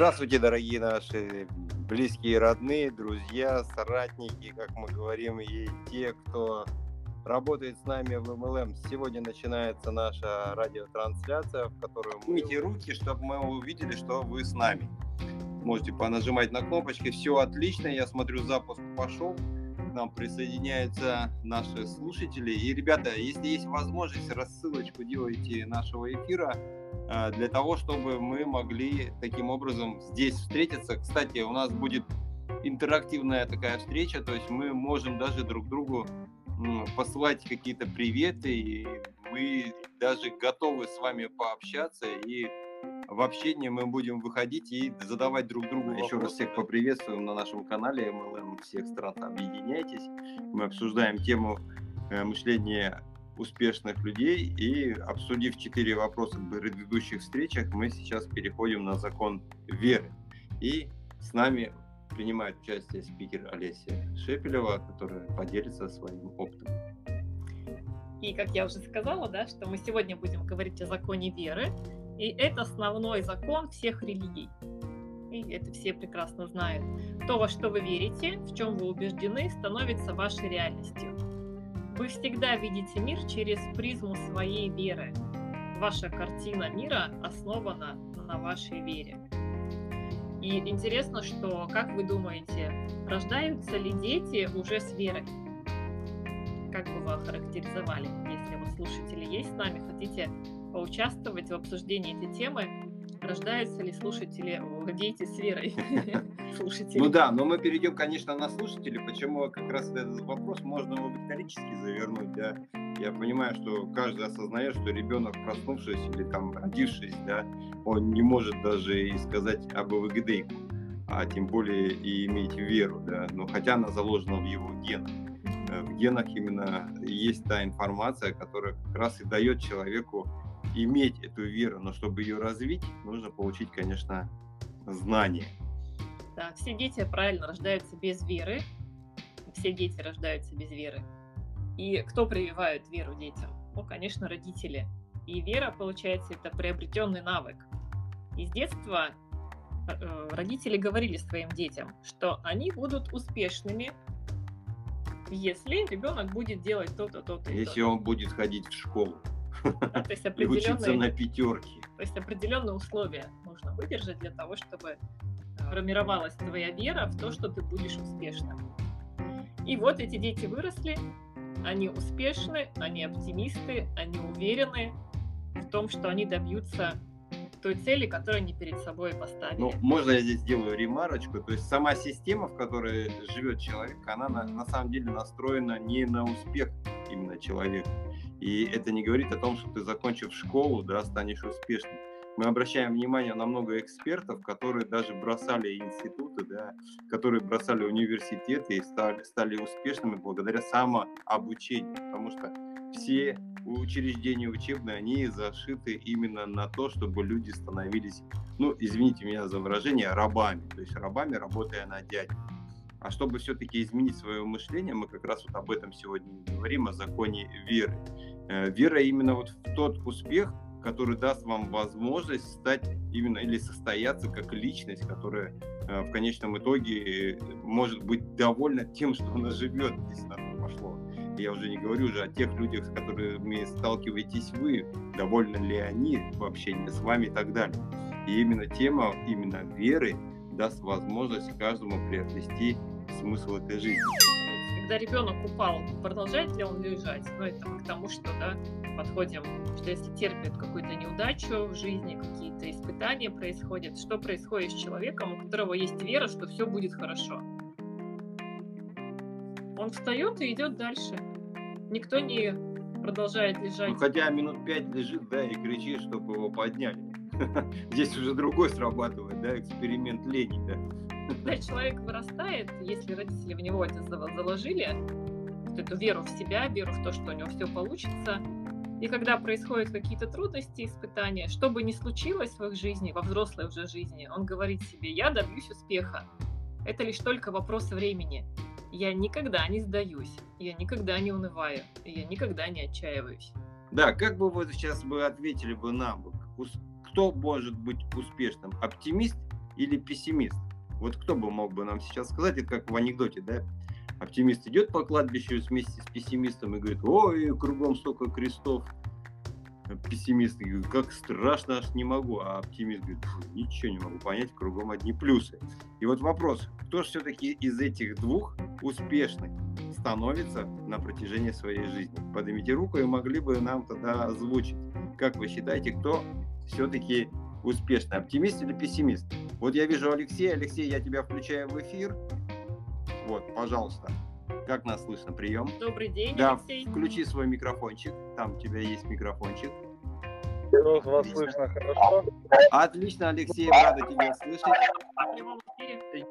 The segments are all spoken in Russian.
Здравствуйте, дорогие наши близкие, родные, друзья, соратники, как мы говорим, и те, кто работает с нами в MLM. Сегодня начинается наша радиотрансляция, в которую мы... Мите руки, чтобы мы увидели, что вы с нами. Можете понажимать на кнопочки. Все отлично, я смотрю, запуск пошел. К нам присоединяются наши слушатели. И, ребята, если есть возможность, рассылочку делайте нашего эфира для того, чтобы мы могли таким образом здесь встретиться. Кстати, у нас будет интерактивная такая встреча, то есть мы можем даже друг другу посылать какие-то приветы, и мы даже готовы с вами пообщаться, и в общении мы будем выходить и задавать друг другу вопросы. Еще раз всех поприветствуем на нашем канале MLM всех стран. Объединяйтесь. Мы обсуждаем тему э, мышления успешных людей. И обсудив четыре вопроса в предыдущих встречах, мы сейчас переходим на закон веры. И с нами принимает участие спикер Олеся Шепелева, которая поделится своим опытом. И, как я уже сказала, да, что мы сегодня будем говорить о законе веры, и это основной закон всех религий. И это все прекрасно знают. То, во что вы верите, в чем вы убеждены, становится вашей реальностью. Вы всегда видите мир через призму своей веры. Ваша картина мира основана на вашей вере. И интересно, что, как вы думаете, рождаются ли дети уже с верой? Как бы вы охарактеризовали, если вот слушатели есть с нами, хотите поучаствовать в обсуждении этой темы, рождаются ли слушатели, дети с верой? слушатели. Ну да, но мы перейдем, конечно, на слушателей. Почему как раз этот вопрос можно его риторически завернуть, да? Я понимаю, что каждый осознает, что ребенок, проснувшись или там родившись, да, он не может даже и сказать об ВГД, а тем более и иметь веру, да, но хотя она заложена в его генах. Э, в генах именно есть та информация, которая как раз и дает человеку иметь эту веру, но чтобы ее развить, нужно получить, конечно, знания. Да, все дети правильно рождаются без веры. Все дети рождаются без веры. И кто прививает веру детям? Ну, конечно, родители. И вера, получается, это приобретенный навык. И с детства э, родители говорили своим детям, что они будут успешными, если ребенок будет делать то-то, то-то. Если то он будет ходить в школу. Да, то есть и учиться на пятерке. То есть определенные условия нужно выдержать для того, чтобы формировалась твоя вера в то, что ты будешь успешным. И вот эти дети выросли, они успешны, они оптимисты, они уверены в том, что они добьются той цели, которую они перед собой поставили. Ну, можно я здесь сделаю ремарочку? То есть сама система, в которой живет человек, она на, на самом деле настроена не на успех именно человека. И это не говорит о том, что ты, закончив школу, да, станешь успешным. Мы обращаем внимание на много экспертов, которые даже бросали институты, да, которые бросали университеты и стали, стали успешными благодаря самообучению, потому что все учреждения учебные, они зашиты именно на то, чтобы люди становились, ну, извините меня за выражение, рабами, то есть рабами, работая на дядю. А чтобы все-таки изменить свое мышление, мы как раз вот об этом сегодня говорим, о законе веры. Э, вера именно вот в тот успех, который даст вам возможность стать именно или состояться как личность, которая э, в конечном итоге э, может быть довольна тем, что она живет, если на то пошло. Я уже не говорю уже о тех людях, с которыми сталкиваетесь вы, довольны ли они в общении с вами и так далее. И именно тема именно веры даст возможность каждому приобрести смысл этой жизни когда ребенок упал, продолжает ли он лежать? Ну, это мы к тому, что, да, подходим, что если терпит какую-то неудачу в жизни, какие-то испытания происходят, что происходит с человеком, у которого есть вера, что все будет хорошо? Он встает и идет дальше. Никто не продолжает лежать. Ну, хотя минут пять лежит, да, и кричит, чтобы его подняли. Здесь уже другой срабатывает, да, эксперимент лени, да. Когда человек вырастает, если родители в него это заложили, вот эту веру в себя, веру в то, что у него все получится, и когда происходят какие-то трудности, испытания, что бы ни случилось в их жизни, во взрослой уже жизни, он говорит себе, я добьюсь успеха. Это лишь только вопрос времени. Я никогда не сдаюсь, я никогда не унываю, я никогда не отчаиваюсь. Да, как бы вы сейчас бы ответили бы нам, кто может быть успешным, оптимист или пессимист? Вот кто бы мог бы нам сейчас сказать, это как в анекдоте, да? Оптимист идет по кладбищу вместе с пессимистом и говорит, ой, кругом столько крестов. Пессимист говорит, как страшно, аж не могу. А оптимист говорит, ничего не могу понять, кругом одни плюсы. И вот вопрос, кто же все-таки из этих двух успешный становится на протяжении своей жизни? Поднимите руку и могли бы нам тогда озвучить. Как вы считаете, кто все-таки успешный, оптимист или пессимист? Вот я вижу Алексея. Алексей, я тебя включаю в эфир. Вот, пожалуйста. Как нас слышно? Прием. Добрый день, да, Алексей. включи свой микрофончик. Там у тебя есть микрофончик. Вас Отлично. слышно хорошо. Отлично, Алексей, рада тебя слышать.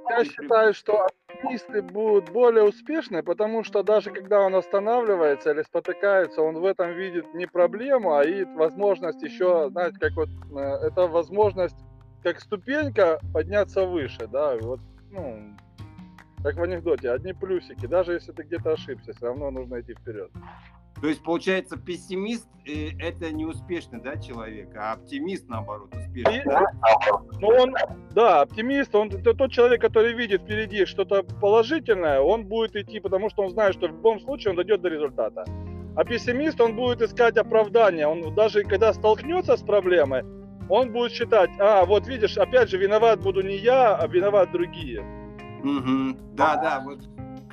Я считаю, что оптимисты будут более успешны, потому что даже когда он останавливается или спотыкается, он в этом видит не проблему, а и возможность еще, знаете, как вот, э, это возможность как ступенька подняться выше, да, вот, ну, как в анекдоте, одни плюсики, даже если ты где-то ошибся, все равно нужно идти вперед. То есть, получается, пессимист э, это неуспешный, да, человек, а оптимист, наоборот, успешный. Да? Ну, он, да, оптимист, он это тот человек, который видит впереди что-то положительное, он будет идти, потому что он знает, что в любом случае он дойдет до результата. А пессимист, он будет искать оправдания. Он даже когда столкнется с проблемой, он будет считать, а, вот видишь, опять же, виноват буду не я, а виноват другие. Угу. Да, да, вот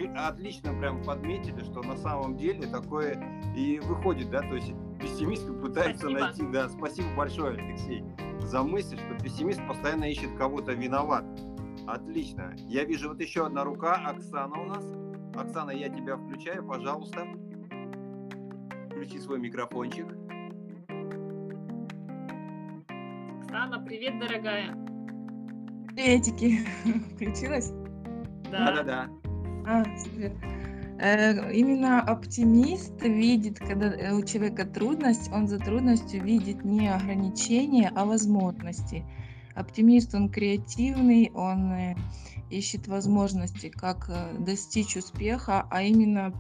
отлично прям подметили, что на самом деле такое и выходит, да, то есть пессимисты пытаются спасибо. найти, да, спасибо большое, Алексей, за мысль, что пессимист постоянно ищет кого-то виноват. Отлично. Я вижу вот еще одна рука, Оксана у нас. Оксана, я тебя включаю, пожалуйста. Включи свой микрофончик. Оксана, привет, дорогая. Приветики. Включилась? Да. Да-да-да. Э, именно оптимист видит, когда э, у человека трудность, он за трудностью видит не ограничения, а возможности. Оптимист, он креативный, он э, ищет возможности, как достичь успеха, а именно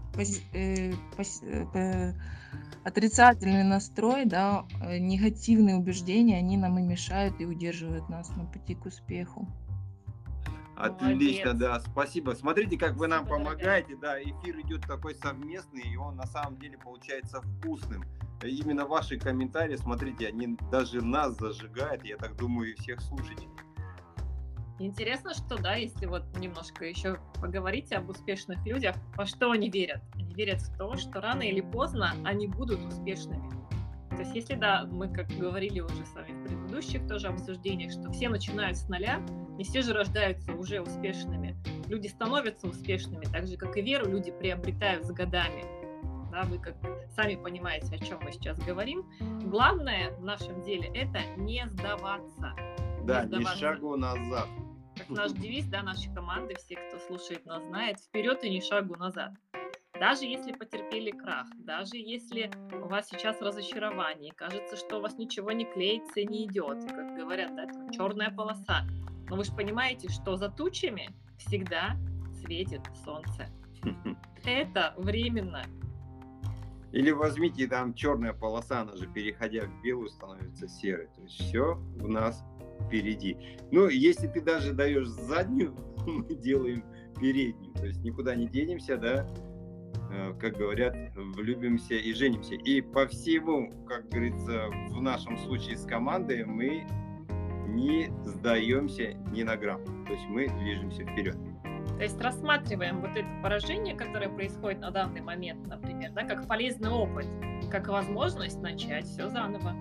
отрицательный настрой, да, негативные убеждения, они нам и мешают и удерживают нас на пути к успеху. Отлично, Молодец. да, спасибо. Смотрите, как вы нам помогаете, да, эфир идет такой совместный, и он на самом деле получается вкусным. Именно ваши комментарии, смотрите, они даже нас зажигают, я так думаю, и всех слушателей. Интересно, что, да, если вот немножко еще поговорить об успешных людях, во что они верят? Они верят в то, что рано или поздно они будут успешными. То есть, если, да, мы, как говорили уже с вами в предыдущих тоже обсуждениях, что все начинают с нуля, не все же рождаются уже успешными. Люди становятся успешными, так же, как и веру люди приобретают с годами. Да, вы как сами понимаете, о чем мы сейчас говорим. Главное в нашем деле это не сдаваться. Да, не, сдаваться. шагу назад. Как наш девиз, да, нашей команды, все, кто слушает нас, знает, вперед и не шагу назад. Даже если потерпели крах, даже если у вас сейчас разочарование, кажется, что у вас ничего не клеится не идет, как говорят, да, черная полоса, но вы же понимаете, что за тучами всегда светит солнце. Это временно. Или возьмите там черная полоса, она же переходя в белую становится серой. То есть все у нас впереди. Ну, если ты даже даешь заднюю, мы делаем переднюю. То есть никуда не денемся, да, э, как говорят, влюбимся и женимся. И по всему, как говорится, в нашем случае с командой, мы не сдаемся ни на грамм. То есть мы движемся вперед. То есть рассматриваем вот это поражение, которое происходит на данный момент, например, да, как полезный опыт, как возможность начать все заново.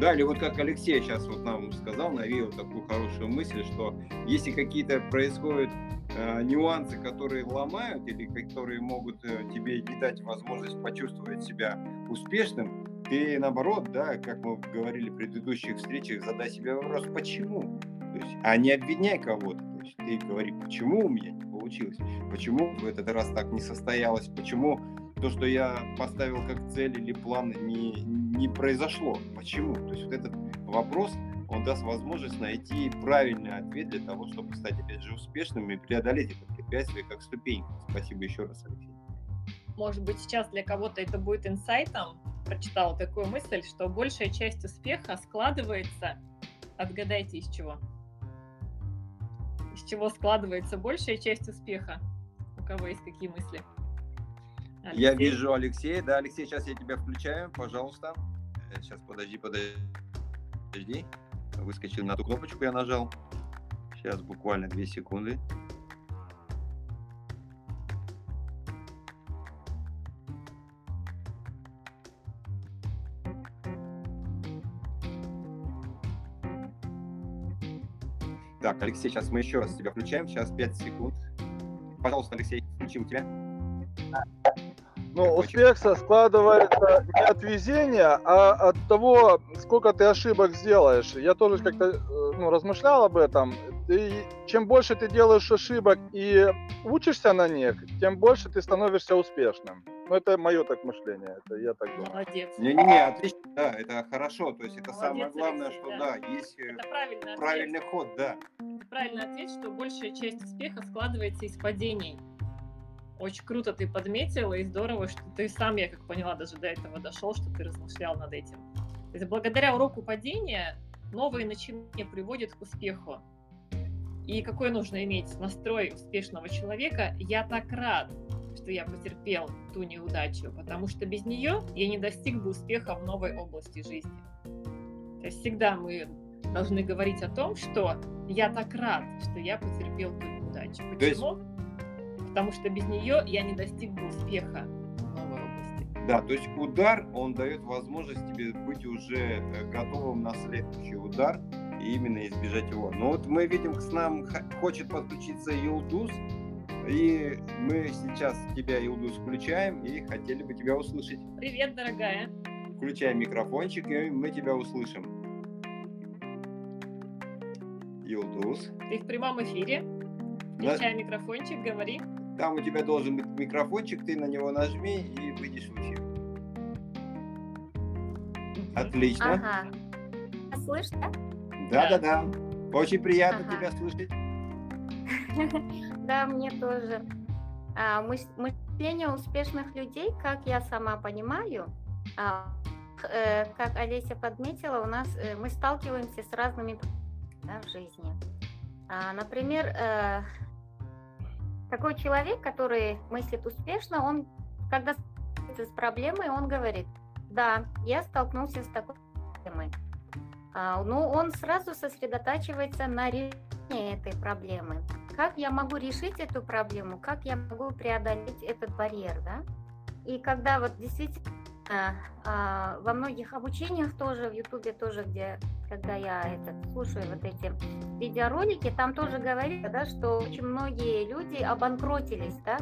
Да, или вот как Алексей сейчас вот нам сказал, навеял такую хорошую мысль, что если какие-то происходят э, нюансы, которые ломают или которые могут э, тебе не дать возможность почувствовать себя успешным, ты наоборот, да, как мы говорили в предыдущих встречах, задай себе вопрос, почему? То есть, а не обвиняй кого-то. То есть ты говори, почему у меня не получилось, почему в этот раз так не состоялось, почему то, что я поставил как цель или план, не, не произошло. Почему? То есть вот этот вопрос, он даст возможность найти правильный ответ для того, чтобы стать, опять же, успешным и преодолеть это препятствие как ступеньку. Спасибо еще раз, Алексей. Может быть, сейчас для кого-то это будет инсайтом, прочитала такую мысль, что большая часть успеха складывается, отгадайте из чего? из чего складывается большая часть успеха? У кого есть какие мысли? Алексей? Я вижу Алексея. Да, Алексей, сейчас я тебя включаю, пожалуйста. Сейчас, подожди, подожди. Выскочил на ту кнопочку, я нажал. Сейчас буквально две секунды. Алексей, сейчас мы еще раз тебя включаем. Сейчас 5 секунд. Пожалуйста, Алексей, включим тебя. Ну, успех складывается не от везения, а от того, сколько ты ошибок сделаешь. Я тоже как-то э, ну, размышлял об этом. И чем больше ты делаешь ошибок и учишься на них, тем больше ты становишься успешным. Ну, это мое так мышление, это я так думаю. Молодец. Не-не-не, отлично, да, это хорошо. То есть это Молодец, самое главное, Алексей, что да, да есть э, это правильный, правильный ход, да. Правильный ответ, что большая часть успеха складывается из падений. Очень круто ты подметила, и здорово, что ты сам, я как поняла, даже до этого дошел, что ты размышлял над этим. То есть благодаря уроку падения новые начинания приводят к успеху. И какой нужно иметь настрой успешного человека? Я так рад, что я потерпел ту неудачу, потому что без нее я не достиг бы успеха в новой области жизни. То есть всегда мы должны говорить о том, что я так рад, что я потерпел ту неудачу. Почему? Есть... Потому что без нее я не достиг бы успеха в новой области. Да, то есть удар, он дает возможность тебе быть уже э, готовым на следующий удар и именно избежать его. Но вот мы видим, к нам хочет подключиться Юлдус, и мы сейчас тебя, Илдус, включаем и хотели бы тебя услышать. Привет, дорогая. Включаем микрофончик, и мы тебя услышим. Илдус. Ты в прямом эфире. Включай На... микрофончик, говори. Там у тебя должен быть микрофончик, ты на него нажми и выйдешь в эфир. Отлично. Ага. Слышно? Да, да, да. Очень приятно ага. тебя слышать. Да, мне тоже. А, мышление успешных людей, как я сама понимаю, а, э, как Олеся подметила, у нас э, мы сталкиваемся с разными да, в жизни. А, например, э, такой человек, который мыслит успешно, он, когда сталкивается с проблемой, он говорит, да, я столкнулся с такой проблемой. Но ну, он сразу сосредотачивается на решении этой проблемы как я могу решить эту проблему, как я могу преодолеть этот барьер, да? И когда вот действительно а, во многих обучениях тоже, в Ютубе тоже, где, когда я это, слушаю вот эти видеоролики, там тоже говорили, да, что очень многие люди обанкротились, да,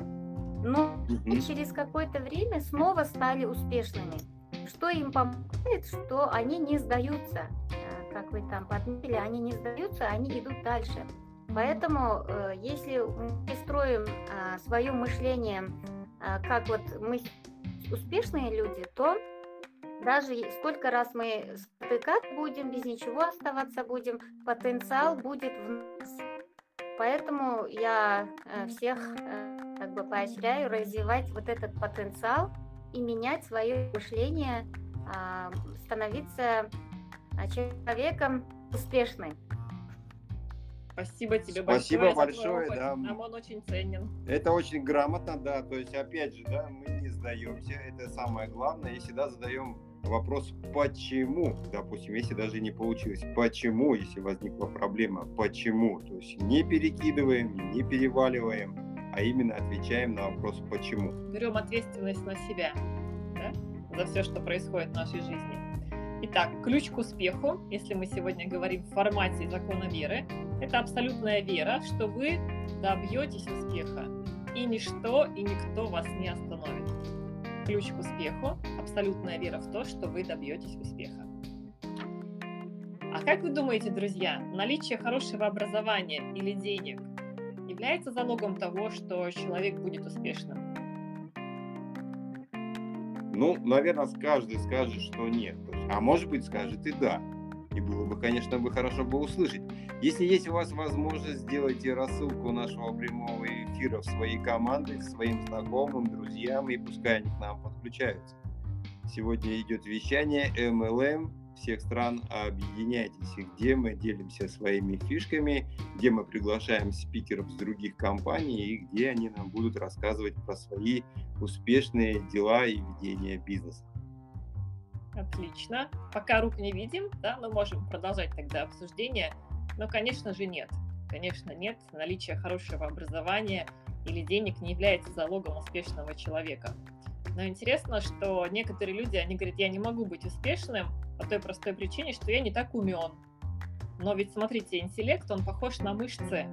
но mm-hmm. через какое-то время снова стали успешными. Что им помогает, что они не сдаются, а, как вы там подметили, они не сдаются, они идут дальше. Поэтому, э, если мы строим а, свое мышление, как вот мы успешные люди, то даже сколько раз мы стыкать будем, без ничего оставаться будем, потенциал будет в нас. Поэтому я э, всех э, как бы поощряю развивать вот этот потенциал и менять свое мышление, а, становиться человеком успешным. Спасибо тебе Спасибо большое. большое, да. Нам он очень ценен. Это очень грамотно, да. То есть, опять же, да, мы не сдаемся. Это самое главное. И всегда задаем вопрос «почему?». Допустим, если даже не получилось. Почему, если возникла проблема? Почему? То есть не перекидываем, не переваливаем, а именно отвечаем на вопрос «почему?». Берем ответственность на себя да? за все, что происходит в нашей жизни. Итак, ключ к успеху, если мы сегодня говорим в формате закона веры, это абсолютная вера, что вы добьетесь успеха, и ничто и никто вас не остановит. Ключ к успеху – абсолютная вера в то, что вы добьетесь успеха. А как вы думаете, друзья, наличие хорошего образования или денег является залогом того, что человек будет успешным? Ну, наверное, каждый скажет, что нет. А может быть, скажет и да. И было бы, конечно, бы хорошо бы услышать. Если есть у вас возможность, сделайте рассылку нашего прямого эфира в своей команды, своим знакомым, друзьям, и пускай они к нам подключаются. Сегодня идет вещание MLM всех стран, объединяйтесь, где мы делимся своими фишками, где мы приглашаем спикеров с других компаний и где они нам будут рассказывать про свои успешные дела и ведение бизнеса. Отлично. Пока рук не видим, да, мы можем продолжать тогда обсуждение. Но, конечно же, нет. Конечно, нет. Наличие хорошего образования или денег не является залогом успешного человека. Но интересно, что некоторые люди, они говорят, я не могу быть успешным по той простой причине, что я не так умен. Но ведь, смотрите, интеллект, он похож на мышцы.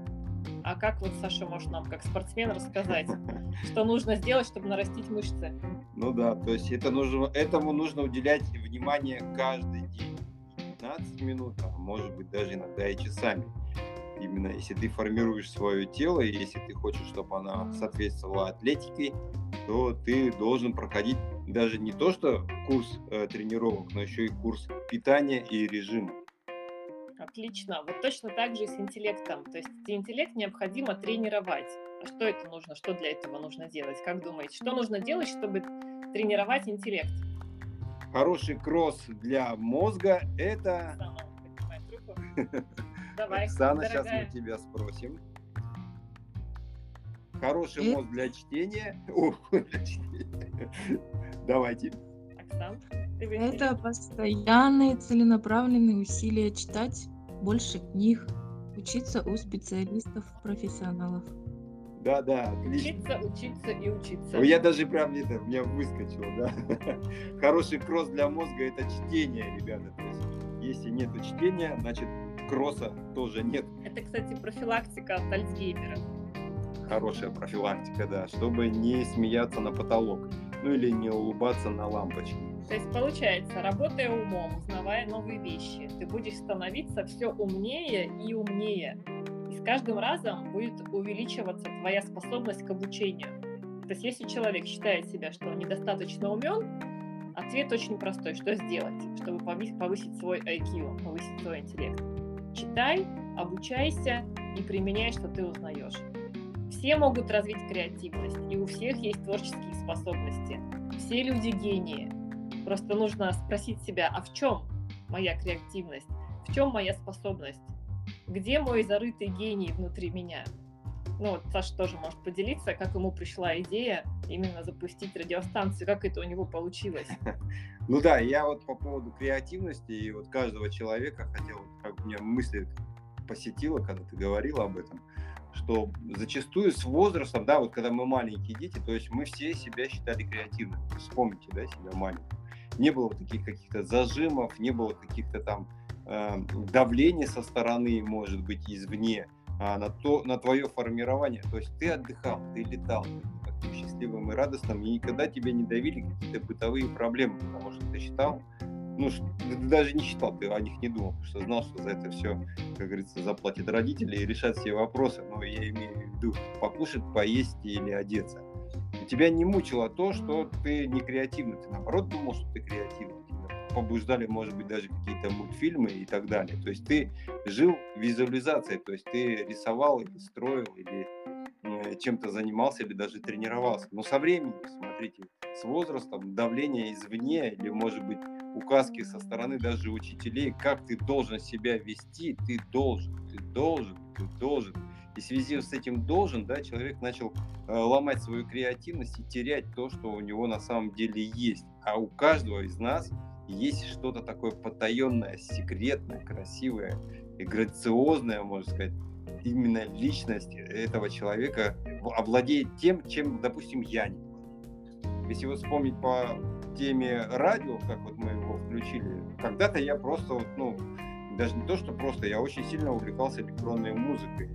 А как вот Саша может нам, как спортсмен, рассказать, что нужно сделать, чтобы нарастить мышцы? Ну да, то есть это нужно, этому нужно уделять внимание каждый день. 15 минут, а может быть даже иногда и часами. Именно если ты формируешь свое тело, и если ты хочешь, чтобы она соответствовала атлетике, то ты должен проходить даже не то, что курс э, тренировок, но еще и курс питания и режима. Отлично. Вот точно так же и с интеллектом. То есть интеллект необходимо тренировать. А что это нужно? Что для этого нужно делать? Как думаете, что нужно делать, чтобы тренировать интеллект? Хороший кросс для мозга – это... Давай, Оксана, дорогая. сейчас мы тебя спросим. Хороший И... мозг для чтения. Давайте. Оксан, Это постоянные целенаправленные усилия читать больше книг, учиться у специалистов, профессионалов. Да, да, отлично. Учиться, учиться и учиться. Я даже прям это, у меня выскочило, да. Хороший кросс для мозга это чтение, ребята. То есть, если нет чтения, значит кросса тоже нет. Это, кстати, профилактика от Альцгеймера. Хорошая профилактика, да, чтобы не смеяться на потолок, ну или не улыбаться на лампочки. То есть получается, работая умом, узнавая новые вещи, ты будешь становиться все умнее и умнее. И с каждым разом будет увеличиваться твоя способность к обучению. То есть если человек считает себя, что он недостаточно умен, ответ очень простой. Что сделать, чтобы повысить свой IQ, повысить свой интеллект? Читай, обучайся и применяй, что ты узнаешь. Все могут развить креативность, и у всех есть творческие способности. Все люди гении. Просто нужно спросить себя, а в чем моя креативность? В чем моя способность? Где мой зарытый гений внутри меня? Ну вот Саша тоже может поделиться, как ему пришла идея именно запустить радиостанцию, как это у него получилось. Ну да, я вот по поводу креативности и вот каждого человека хотел, как меня мысль посетила, когда ты говорила об этом, что зачастую с возрастом, да, вот когда мы маленькие дети, то есть мы все себя считали креативными. Вспомните, да, себя маленьким. Не было таких каких-то зажимов, не было каких-то там э, давления со стороны, может быть, извне, а на, то, на твое формирование. То есть ты отдыхал, ты летал, таким счастливым и радостным, и никогда тебя не давили какие-то бытовые проблемы, потому что ты считал, ну, ты даже не считал, ты о них не думал, потому что знал, что за это все, как говорится, заплатят родители и решат все вопросы. Но я имею в виду покушать, поесть или одеться. Тебя не мучило то, что ты не креативный, ты наоборот думал, что ты креативный. Тебя побуждали, может быть, даже какие-то мультфильмы и так далее. То есть ты жил визуализацией, то есть ты рисовал или строил, или Э, чем-то занимался или даже тренировался. Но со временем, смотрите, с возрастом давление извне или, может быть, указки со стороны даже учителей, как ты должен себя вести, ты должен, ты должен, ты должен. И в связи с этим должен, да, человек начал э, ломать свою креативность и терять то, что у него на самом деле есть. А у каждого из нас есть что-то такое потаенное, секретное, красивое и грациозное, можно сказать, именно личность этого человека овладеет тем, чем, допустим, я не. Если вот вспомнить по теме радио, как вот мы его включили, когда-то я просто, вот, ну, даже не то, что просто, я очень сильно увлекался электронной музыкой.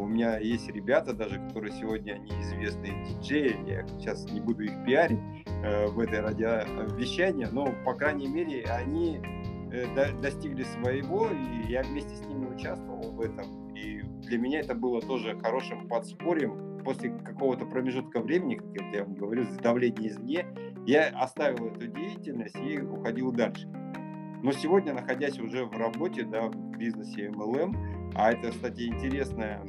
У меня есть ребята даже, которые сегодня они известные диджеи, я сейчас не буду их пиарить э, в этой радиовещании, но, по крайней мере, они э, до, достигли своего, и я вместе с ними участвовал в этом для меня это было тоже хорошим подспорьем. После какого-то промежутка времени, как я вам говорю, давление извне, я оставил эту деятельность и уходил дальше. Но сегодня, находясь уже в работе, да, в бизнесе MLM, а это, кстати, интересная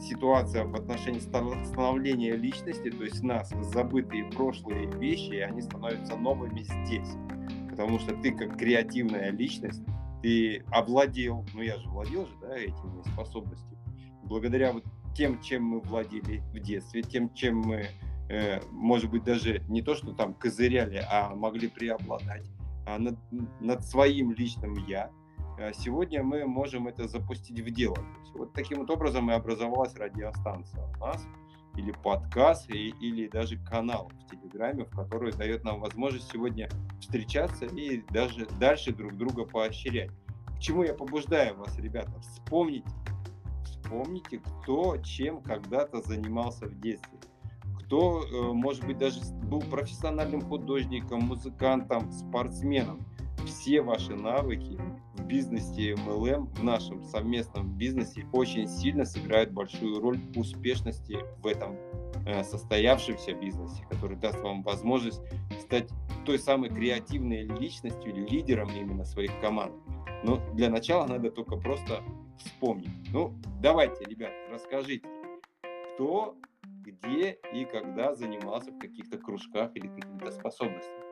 ситуация в отношении становления личности, то есть нас забытые прошлые вещи, они становятся новыми здесь. потому что ты как креативная личность, ты овладел, ну я же владел же, да, этими способностями. Благодаря вот тем, чем мы владели в детстве, тем, чем мы, э, может быть, даже не то, что там козыряли, а могли преобладать а над, над своим личным я, сегодня мы можем это запустить в дело. Вот таким вот образом и образовалась радиостанция у нас, или подкаст, и, или даже канал в Телеграме, в который дает нам возможность сегодня встречаться и даже дальше друг друга поощрять. К чему я побуждаю вас, ребята? Вспомните, вспомните, кто чем когда-то занимался в детстве. Кто, э, может быть, даже был профессиональным художником, музыкантом, спортсменом. Все ваши навыки бизнесе MLM, в нашем совместном бизнесе, очень сильно сыграют большую роль успешности в этом э, состоявшемся бизнесе, который даст вам возможность стать той самой креативной личностью или лидером именно своих команд. Но для начала надо только просто вспомнить. Ну, давайте, ребят, расскажите, кто, где и когда занимался в каких-то кружках или каких-то способностях.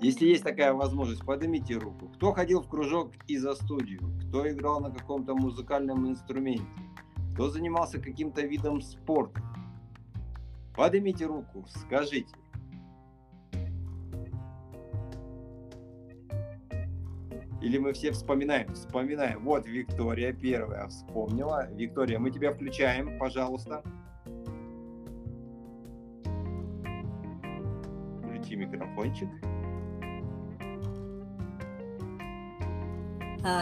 Если есть такая возможность, поднимите руку. Кто ходил в кружок и за студию? Кто играл на каком-то музыкальном инструменте? Кто занимался каким-то видом спорта? Поднимите руку, скажите. Или мы все вспоминаем? Вспоминаем. Вот Виктория первая вспомнила. Виктория, мы тебя включаем, пожалуйста. Включи микрофончик.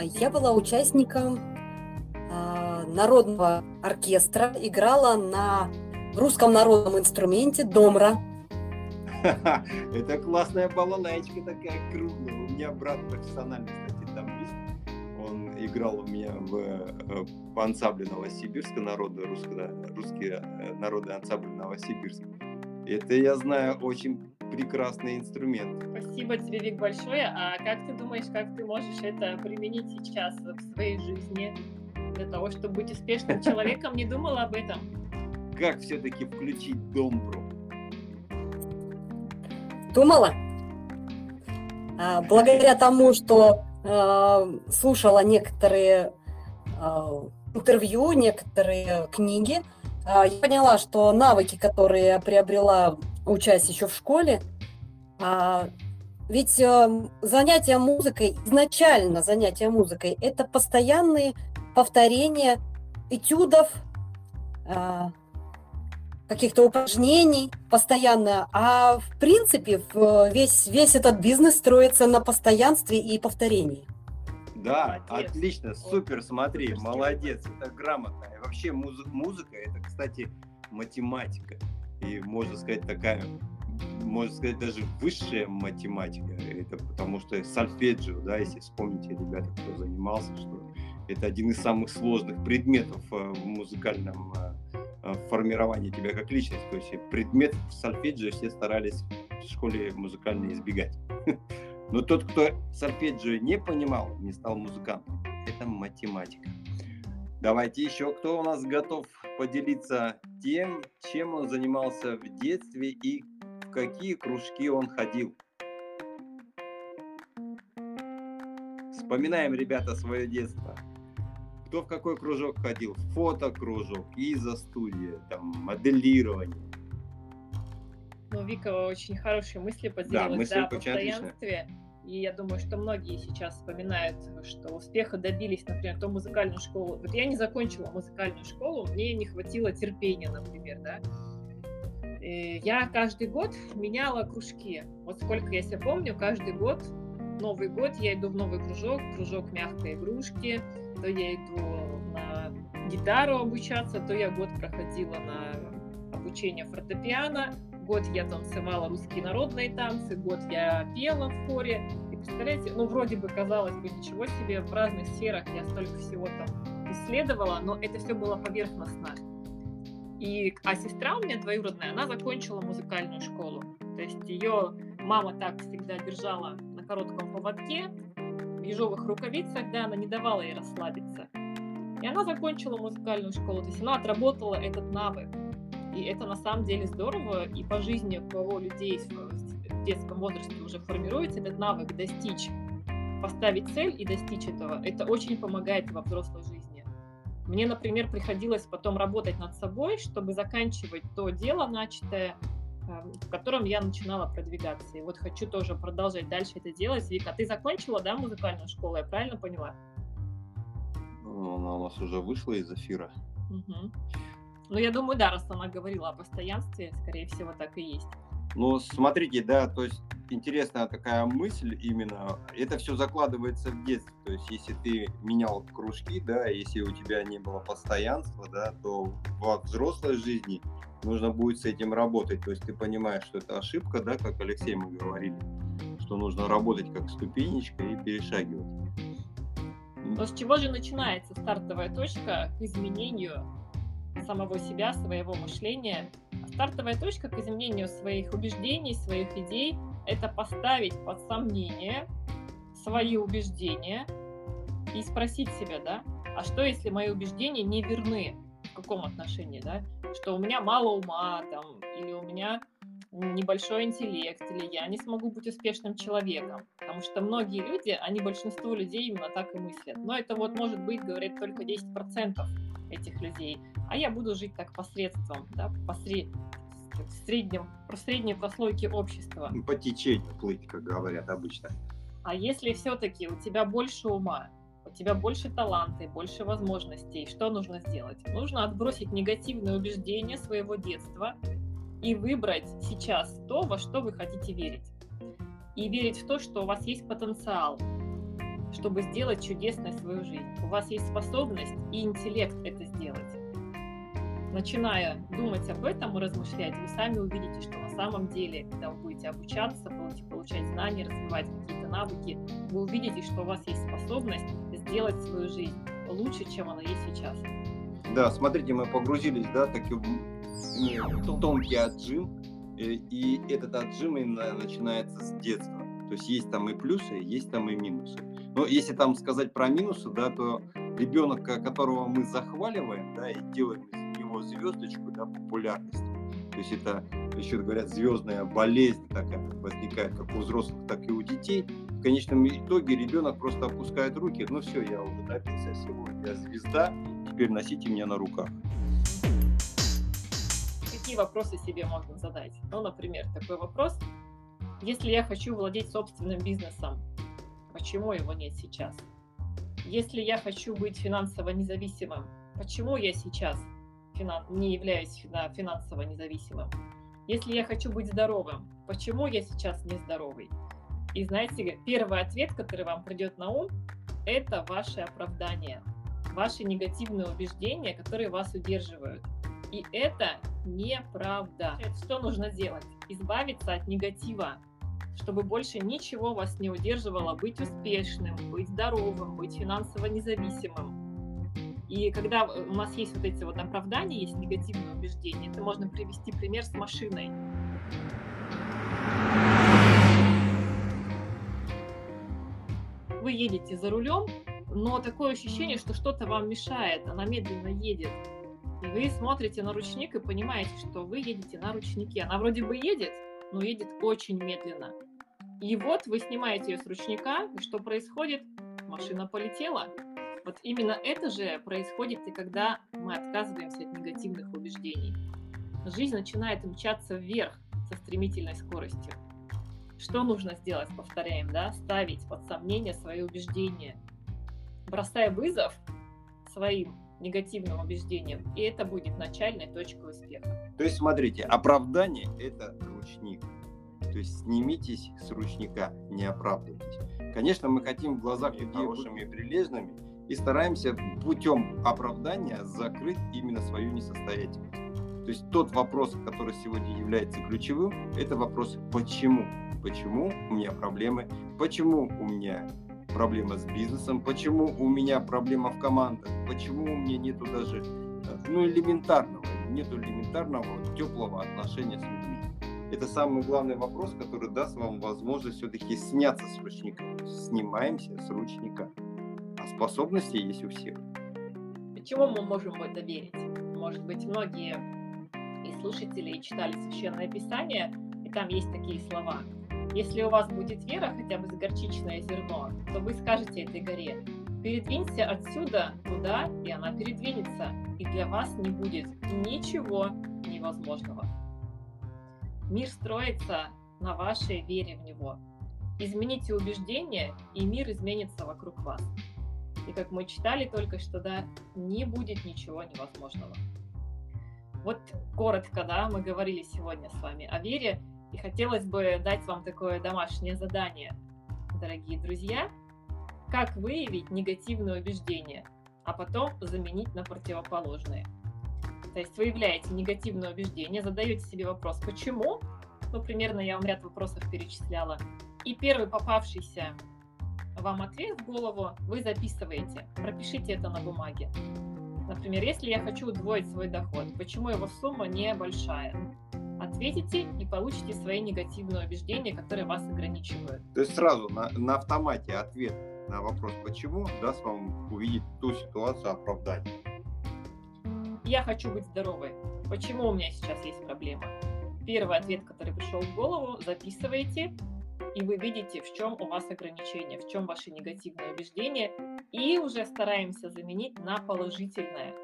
Я была участником а, народного оркестра, играла на русском народном инструменте домра. Это классная балалайчка такая круглая. У меня брат профессиональный, кстати, тамбист. Он играл у меня в, э, в ансамбле Новосибирска, народный русский, русский э, народный ансамбль Новосибирск. Это я знаю очень прекрасный инструмент. Спасибо тебе, Вик, большое. А как ты думаешь, как ты можешь это применить сейчас в своей жизни для того, чтобы быть успешным человеком? Не думала об этом? Как все-таки включить домбру? Думала. А, благодаря тому, что э, слушала некоторые э, интервью, некоторые книги, а, я поняла, что навыки, которые я приобрела, учась еще в школе, а, ведь э, занятия музыкой, изначально занятия музыкой, это постоянные повторения этюдов, а, каких-то упражнений постоянно. А в принципе весь, весь этот бизнес строится на постоянстве и повторении. Да, молодец. отлично, супер, смотри, супер молодец, это грамотно. И вообще музыка, музыка это, кстати, математика. И можно сказать такая, можно сказать даже высшая математика. Это потому что сольфеджио, да, если вспомните, ребята, кто занимался, что это один из самых сложных предметов э, в музыкальном э, э, формировании тебя как личность. То есть предмет сольфеджио все старались в школе музыкально избегать. Но тот, кто сольфеджио не понимал, не стал музыкантом, это математика. Давайте еще, кто у нас готов поделиться тем, чем он занимался в детстве и в какие кружки он ходил. Вспоминаем, ребята, свое детство. Кто в какой кружок ходил? Фотокружок, изо-студия, там, моделирование. Ну, Вика очень хорошие мысли поделилась да, мысли да, о постоянстве. Отлично. И я думаю, что многие сейчас вспоминают, что успеха добились, например, то музыкальную школу. Вот я не закончила музыкальную школу, мне не хватило терпения, например, да. И я каждый год меняла кружки. Вот сколько я себя помню, каждый год, Новый год, я иду в новый кружок, кружок мягкой игрушки, то я иду на гитару обучаться, то я год проходила на обучение фортепиано, год я танцевала русские народные танцы, год я пела в хоре. И представляете, ну вроде бы казалось бы ничего себе, в разных сферах я столько всего там исследовала, но это все было поверхностно. И, а сестра у меня двоюродная, она закончила музыкальную школу. То есть ее мама так всегда держала на коротком поводке, в ежовых рукавицах, да, она не давала ей расслабиться. И она закончила музыкальную школу, то есть она отработала этот навык. И это на самом деле здорово, и по жизни у кого людей в детском возрасте уже формируется этот навык достичь, поставить цель и достичь этого. Это очень помогает во взрослой жизни. Мне, например, приходилось потом работать над собой, чтобы заканчивать то дело начатое, эм, в котором я начинала продвигаться. И вот хочу тоже продолжать дальше это делать. Вика, ты закончила, да, музыкальную школу, я правильно поняла? Ну, она у нас уже вышла из эфира. Угу. Ну, я думаю, да, раз она говорила о постоянстве, скорее всего, так и есть. Ну, смотрите, да, то есть интересная такая мысль именно, это все закладывается в детстве, то есть если ты менял кружки, да, если у тебя не было постоянства, да, то во взрослой жизни нужно будет с этим работать, то есть ты понимаешь, что это ошибка, да, как Алексей мы говорили, что нужно работать как ступенечка и перешагивать. Но с чего же начинается стартовая точка к изменению самого себя, своего мышления. Стартовая точка к изменению своих убеждений, своих идей – это поставить под сомнение свои убеждения и спросить себя, да, а что, если мои убеждения не верны? В каком отношении, да? Что у меня мало ума, там, или у меня небольшой интеллект, или я не смогу быть успешным человеком. Потому что многие люди, они большинство людей именно так и мыслят. Но это вот может быть, говорит, только 10% этих людей. А я буду жить так посредством, да, посред... в среднем, про средней прослойки общества. По течению плыть, как говорят обычно. А если все-таки у тебя больше ума, у тебя больше таланта, больше возможностей, что нужно сделать? Нужно отбросить негативные убеждения своего детства и выбрать сейчас то, во что вы хотите верить. И верить в то, что у вас есть потенциал, чтобы сделать чудесной свою жизнь. У вас есть способность и интеллект это сделать. Начиная думать об этом и размышлять, вы сами увидите, что на самом деле, когда вы будете обучаться, будете получать знания, развивать какие-то навыки, вы увидите, что у вас есть способность сделать свою жизнь лучше, чем она есть сейчас. Да, смотрите, мы погрузились, да, таки в ну, тонкий отжим, э, и этот отжим именно начинается с детства. То есть есть там и плюсы, есть там и минусы. Но если там сказать про минусы, да, то ребенок, которого мы захваливаем, да, и делаем из него звездочку, да, популярности. То есть это, еще говорят, звездная болезнь такая возникает как у взрослых, так и у детей. В конечном итоге ребенок просто опускает руки. Ну все, я уже добился всего. Я звезда, теперь носите меня на руках. Какие вопросы себе можно задать? Ну, например, такой вопрос. Если я хочу владеть собственным бизнесом, почему его нет сейчас? Если я хочу быть финансово независимым, почему я сейчас не являюсь финансово независимым? Если я хочу быть здоровым, почему я сейчас не здоровый? И знаете, первый ответ, который вам придет на ум, это ваше оправдание, ваши негативные убеждения, которые вас удерживают. И это неправда. Что нужно делать? Избавиться от негатива, чтобы больше ничего вас не удерживало быть успешным, быть здоровым, быть финансово независимым. И когда у нас есть вот эти вот оправдания, есть негативные убеждения, это можно привести пример с машиной. Вы едете за рулем, но такое ощущение, что что-то вам мешает, она медленно едет. И вы смотрите на ручник и понимаете, что вы едете на ручнике. Она вроде бы едет, но едет очень медленно. И вот вы снимаете ее с ручника, и что происходит? Машина полетела. Вот именно это же происходит и когда мы отказываемся от негативных убеждений. Жизнь начинает мчаться вверх со стремительной скоростью. Что нужно сделать, повторяем, да? Ставить под сомнение свои убеждения, бросая вызов своим негативным убеждениям, и это будет начальной точкой успеха. То есть, смотрите, оправдание – это ручник. То есть снимитесь с ручника, не оправдывайтесь. Конечно, мы хотим в глазах людей хорошими и прилежными и стараемся путем оправдания закрыть именно свою несостоятельность. То есть тот вопрос, который сегодня является ключевым, это вопрос «почему?». Почему у меня проблемы? Почему у меня проблема с бизнесом? Почему у меня проблема в командах? Почему у меня нету даже э, ну, элементарного, нету элементарного теплого отношения с людьми? это самый главный вопрос, который даст вам возможность все-таки сняться с ручника. Снимаемся с ручника. А способности есть у всех. Почему мы можем в это верить? Может быть, многие и слушатели и читали Священное Писание, и там есть такие слова. Если у вас будет вера, хотя бы с горчичное зерно, то вы скажете этой горе, передвинься отсюда туда, и она передвинется, и для вас не будет ничего невозможного. Мир строится на вашей вере в него. Измените убеждения, и мир изменится вокруг вас. И как мы читали только что, да, не будет ничего невозможного. Вот коротко, да, мы говорили сегодня с вами о вере, и хотелось бы дать вам такое домашнее задание, дорогие друзья, как выявить негативное убеждение, а потом заменить на противоположные. То есть выявляете негативное убеждение, задаете себе вопрос, почему, ну, примерно я вам ряд вопросов перечисляла, и первый попавшийся вам ответ в голову вы записываете, пропишите это на бумаге. Например, если я хочу удвоить свой доход, почему его сумма небольшая? Ответите и получите свои негативные убеждения, которые вас ограничивают. То есть сразу на, на автомате ответ на вопрос «почему» даст вам увидеть ту ситуацию оправдать. Я хочу быть здоровой. Почему у меня сейчас есть проблема? Первый ответ, который пришел в голову, записываете, и вы видите, в чем у вас ограничения, в чем ваши негативные убеждения, и уже стараемся заменить на положительное.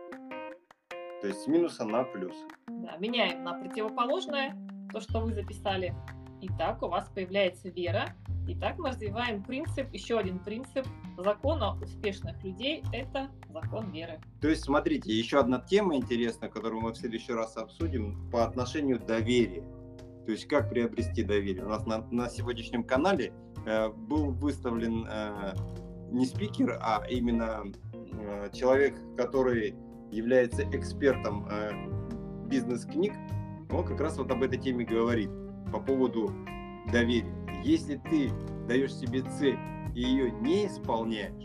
То есть с минуса на плюс. Да, меняем на противоположное, то, что вы записали. И так у вас появляется вера. И так мы развиваем принцип, еще один принцип закона успешных людей – это закон веры. То есть, смотрите, еще одна тема интересная, которую мы в следующий раз обсудим, по отношению к доверию. То есть, как приобрести доверие. У нас на, на сегодняшнем канале э, был выставлен э, не спикер, а именно э, человек, который является экспертом э, бизнес-книг, он как раз вот об этой теме говорит по поводу доверия. Если ты даешь себе цель и ее не исполняешь,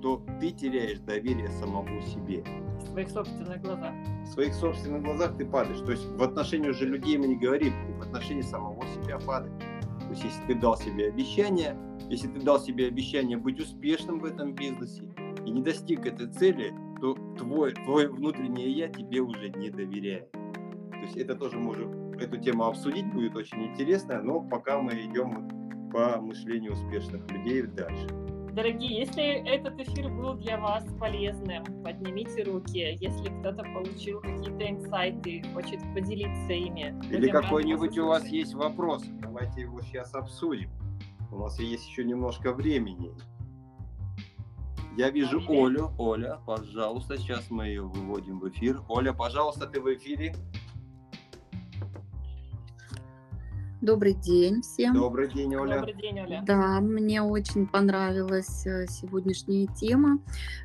то ты теряешь доверие самому себе. В своих собственных глазах. В своих собственных глазах ты падаешь. То есть в отношении уже людей мы не говорим, ты в отношении самого себя падаешь. То есть если ты дал себе обещание, если ты дал себе обещание быть успешным в этом бизнесе и не достиг этой цели, то твой, твой внутреннее я тебе уже не доверяет. То есть это тоже можем эту тему обсудить, будет очень интересно, но пока мы идем по мышлению успешных людей дальше. Дорогие, если этот эфир был для вас полезным, поднимите руки. Если кто-то получил какие-то инсайты, хочет поделиться ими. Или какой-нибудь у вас есть вопрос, давайте его сейчас обсудим. У нас есть еще немножко времени. Я вижу Олю. Оля, пожалуйста, сейчас мы ее выводим в эфир. Оля, пожалуйста, ты в эфире. Добрый день всем. Добрый день, Оля. Добрый день, Оля. Да, мне очень понравилась э, сегодняшняя тема.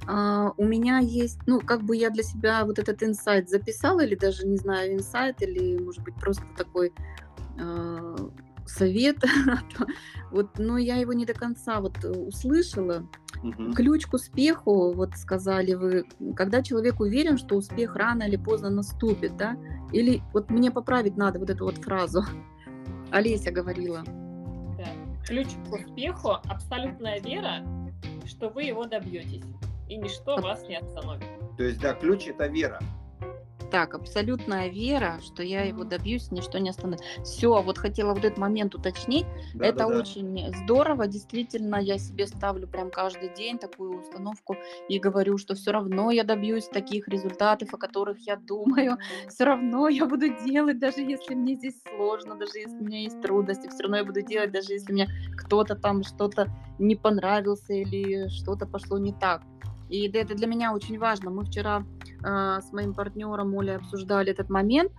А, у меня есть, ну, как бы я для себя вот этот инсайт записала, или даже, не знаю, инсайт, или, может быть, просто такой э, совет. вот, но я его не до конца вот услышала. Угу. Ключ к успеху, вот сказали вы, когда человек уверен, что успех рано или поздно наступит, да? Или вот мне поправить надо вот эту вот фразу. Олеся говорила. Да. Ключ к успеху – абсолютная вера, что вы его добьетесь, и ничто вас не остановит. То есть, да, ключ – это вера так, абсолютная вера, что я его добьюсь, ничто не остановит. Все, вот хотела вот этот момент уточнить. Да, это да, да. очень здорово, действительно, я себе ставлю прям каждый день такую установку и говорю, что все равно я добьюсь таких результатов, о которых я думаю. Все равно я буду делать, даже если мне здесь сложно, даже если у меня есть трудности, все равно я буду делать, даже если мне кто-то там что-то не понравился или что-то пошло не так. И это для меня очень важно. Мы вчера э, с моим партнером Олей обсуждали этот момент,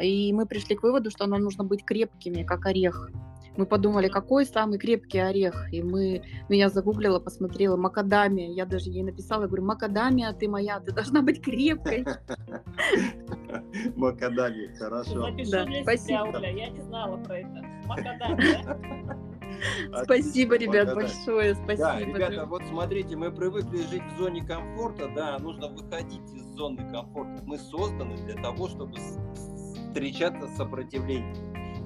и мы пришли к выводу, что нам нужно быть крепкими, как орех. Мы подумали, какой самый крепкий орех. И мы, ну, я загуглила, посмотрела, макадамия. Я даже ей написала, говорю, макадамия, ты моя, ты должна быть крепкой. Макадамия, хорошо. Себя, Оля, я не знала про это. Макадамия. Спасибо, ребят, большое. Спасибо. Да, ребята, вот смотрите, мы привыкли жить в зоне комфорта, да, нужно выходить из зоны комфорта. Мы созданы для того, чтобы встречаться с сопротивлением.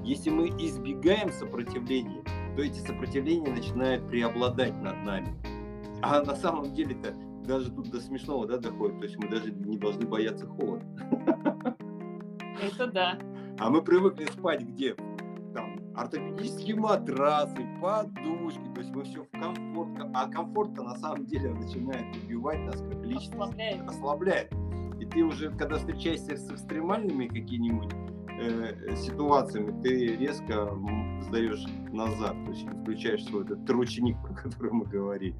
Если мы избегаем сопротивления, то эти сопротивления начинают преобладать над нами. А на самом деле-то даже тут до смешного да, доходит. То есть мы даже не должны бояться холода. Это да. А мы привыкли спать где? Там ортопедические матрасы, подушки, то есть мы все в комфорт. А комфорт на самом деле начинает убивать нас как личность. Ослабляет. Ослабляет. И ты уже, когда встречаешься с экстремальными какими-нибудь э, ситуациями, ты резко сдаешь назад, то есть включаешь свой этот трученик, про который мы говорили.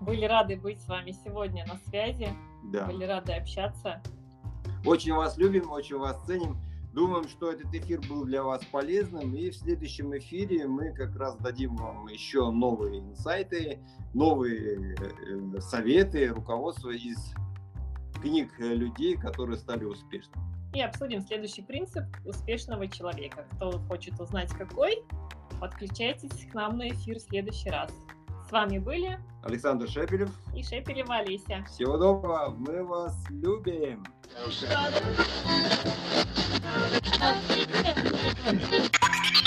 Были рады быть с вами сегодня на связи. Да. Были рады общаться. Очень вас любим, очень вас ценим. Думаем, что этот эфир был для вас полезным. И в следующем эфире мы как раз дадим вам еще новые инсайты, новые э, советы, руководство из книг людей, которые стали успешными. И обсудим следующий принцип успешного человека. Кто хочет узнать какой, подключайтесь к нам на эфир в следующий раз. С вами были Александр Шепелев и Шепелева Олеся. Всего доброго, мы вас любим. Thank.